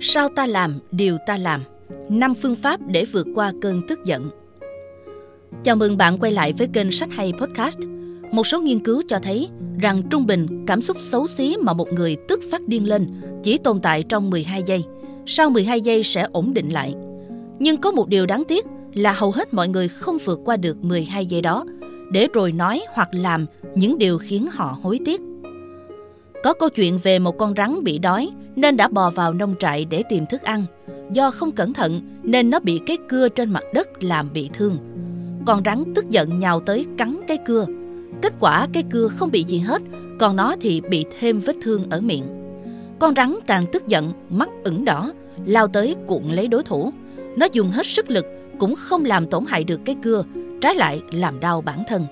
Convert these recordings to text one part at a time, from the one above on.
Sao ta làm, điều ta làm? năm phương pháp để vượt qua cơn tức giận. Chào mừng bạn quay lại với kênh Sách Hay Podcast. Một số nghiên cứu cho thấy rằng trung bình cảm xúc xấu xí mà một người tức phát điên lên chỉ tồn tại trong 12 giây. Sau 12 giây sẽ ổn định lại. Nhưng có một điều đáng tiếc là hầu hết mọi người không vượt qua được 12 giây đó, để rồi nói hoặc làm những điều khiến họ hối tiếc. Có câu chuyện về một con rắn bị đói nên đã bò vào nông trại để tìm thức ăn. Do không cẩn thận nên nó bị cái cưa trên mặt đất làm bị thương. Con rắn tức giận nhào tới cắn cái cưa. Kết quả cái cưa không bị gì hết, còn nó thì bị thêm vết thương ở miệng. Con rắn càng tức giận, mắt ửng đỏ, lao tới cuộn lấy đối thủ. Nó dùng hết sức lực cũng không làm tổn hại được cái cưa, trái lại làm đau bản thân.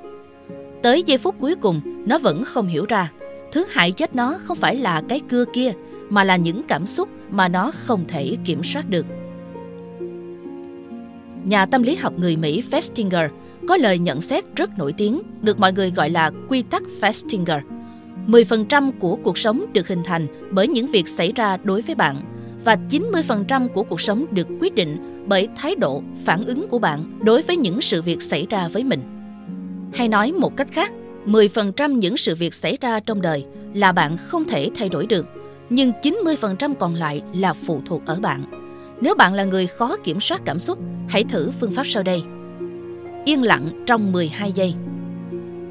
Tới giây phút cuối cùng, nó vẫn không hiểu ra Thứ hại chết nó không phải là cái cưa kia, mà là những cảm xúc mà nó không thể kiểm soát được. Nhà tâm lý học người Mỹ Festinger có lời nhận xét rất nổi tiếng, được mọi người gọi là quy tắc Festinger. 10% của cuộc sống được hình thành bởi những việc xảy ra đối với bạn và 90% của cuộc sống được quyết định bởi thái độ, phản ứng của bạn đối với những sự việc xảy ra với mình. Hay nói một cách khác, 10% những sự việc xảy ra trong đời là bạn không thể thay đổi được, nhưng 90% còn lại là phụ thuộc ở bạn. Nếu bạn là người khó kiểm soát cảm xúc, hãy thử phương pháp sau đây. Yên lặng trong 12 giây.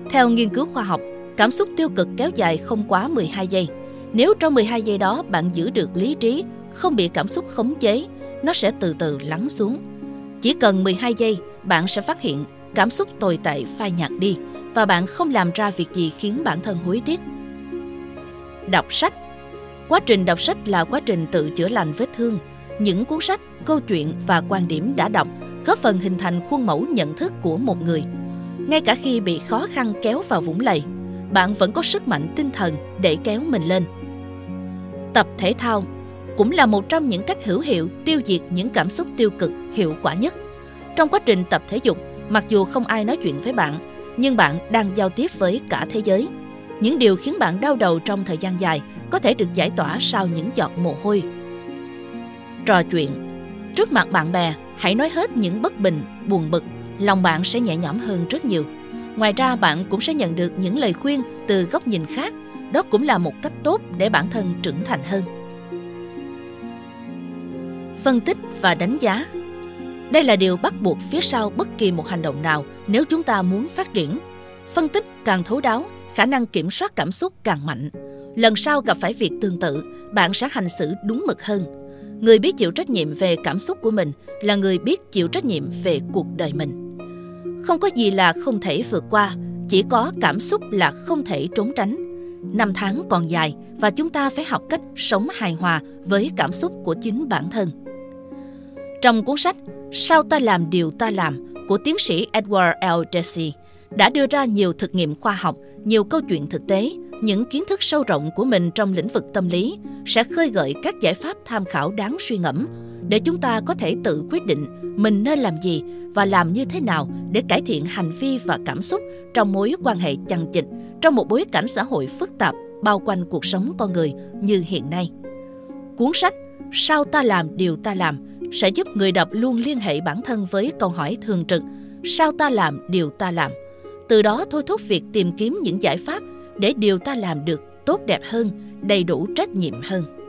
Theo nghiên cứu khoa học, cảm xúc tiêu cực kéo dài không quá 12 giây. Nếu trong 12 giây đó bạn giữ được lý trí, không bị cảm xúc khống chế, nó sẽ từ từ lắng xuống. Chỉ cần 12 giây, bạn sẽ phát hiện cảm xúc tồi tệ phai nhạt đi và bạn không làm ra việc gì khiến bản thân hối tiếc. Đọc sách Quá trình đọc sách là quá trình tự chữa lành vết thương. Những cuốn sách, câu chuyện và quan điểm đã đọc góp phần hình thành khuôn mẫu nhận thức của một người. Ngay cả khi bị khó khăn kéo vào vũng lầy, bạn vẫn có sức mạnh tinh thần để kéo mình lên. Tập thể thao cũng là một trong những cách hữu hiệu tiêu diệt những cảm xúc tiêu cực hiệu quả nhất. Trong quá trình tập thể dục, mặc dù không ai nói chuyện với bạn, nhưng bạn đang giao tiếp với cả thế giới. Những điều khiến bạn đau đầu trong thời gian dài có thể được giải tỏa sau những giọt mồ hôi. Trò chuyện Trước mặt bạn bè, hãy nói hết những bất bình, buồn bực, lòng bạn sẽ nhẹ nhõm hơn rất nhiều. Ngoài ra bạn cũng sẽ nhận được những lời khuyên từ góc nhìn khác, đó cũng là một cách tốt để bản thân trưởng thành hơn. Phân tích và đánh giá đây là điều bắt buộc phía sau bất kỳ một hành động nào nếu chúng ta muốn phát triển. Phân tích càng thấu đáo, khả năng kiểm soát cảm xúc càng mạnh. Lần sau gặp phải việc tương tự, bạn sẽ hành xử đúng mực hơn. Người biết chịu trách nhiệm về cảm xúc của mình là người biết chịu trách nhiệm về cuộc đời mình. Không có gì là không thể vượt qua, chỉ có cảm xúc là không thể trốn tránh. Năm tháng còn dài và chúng ta phải học cách sống hài hòa với cảm xúc của chính bản thân. Trong cuốn sách Sao ta làm điều ta làm của tiến sĩ Edward L. Jesse đã đưa ra nhiều thực nghiệm khoa học, nhiều câu chuyện thực tế, những kiến thức sâu rộng của mình trong lĩnh vực tâm lý sẽ khơi gợi các giải pháp tham khảo đáng suy ngẫm. Để chúng ta có thể tự quyết định mình nên làm gì và làm như thế nào để cải thiện hành vi và cảm xúc trong mối quan hệ chằng chịt trong một bối cảnh xã hội phức tạp bao quanh cuộc sống con người như hiện nay. Cuốn sách Sao ta làm điều ta làm sẽ giúp người đọc luôn liên hệ bản thân với câu hỏi thường trực sao ta làm điều ta làm? Từ đó thôi thúc việc tìm kiếm những giải pháp để điều ta làm được tốt đẹp hơn, đầy đủ trách nhiệm hơn.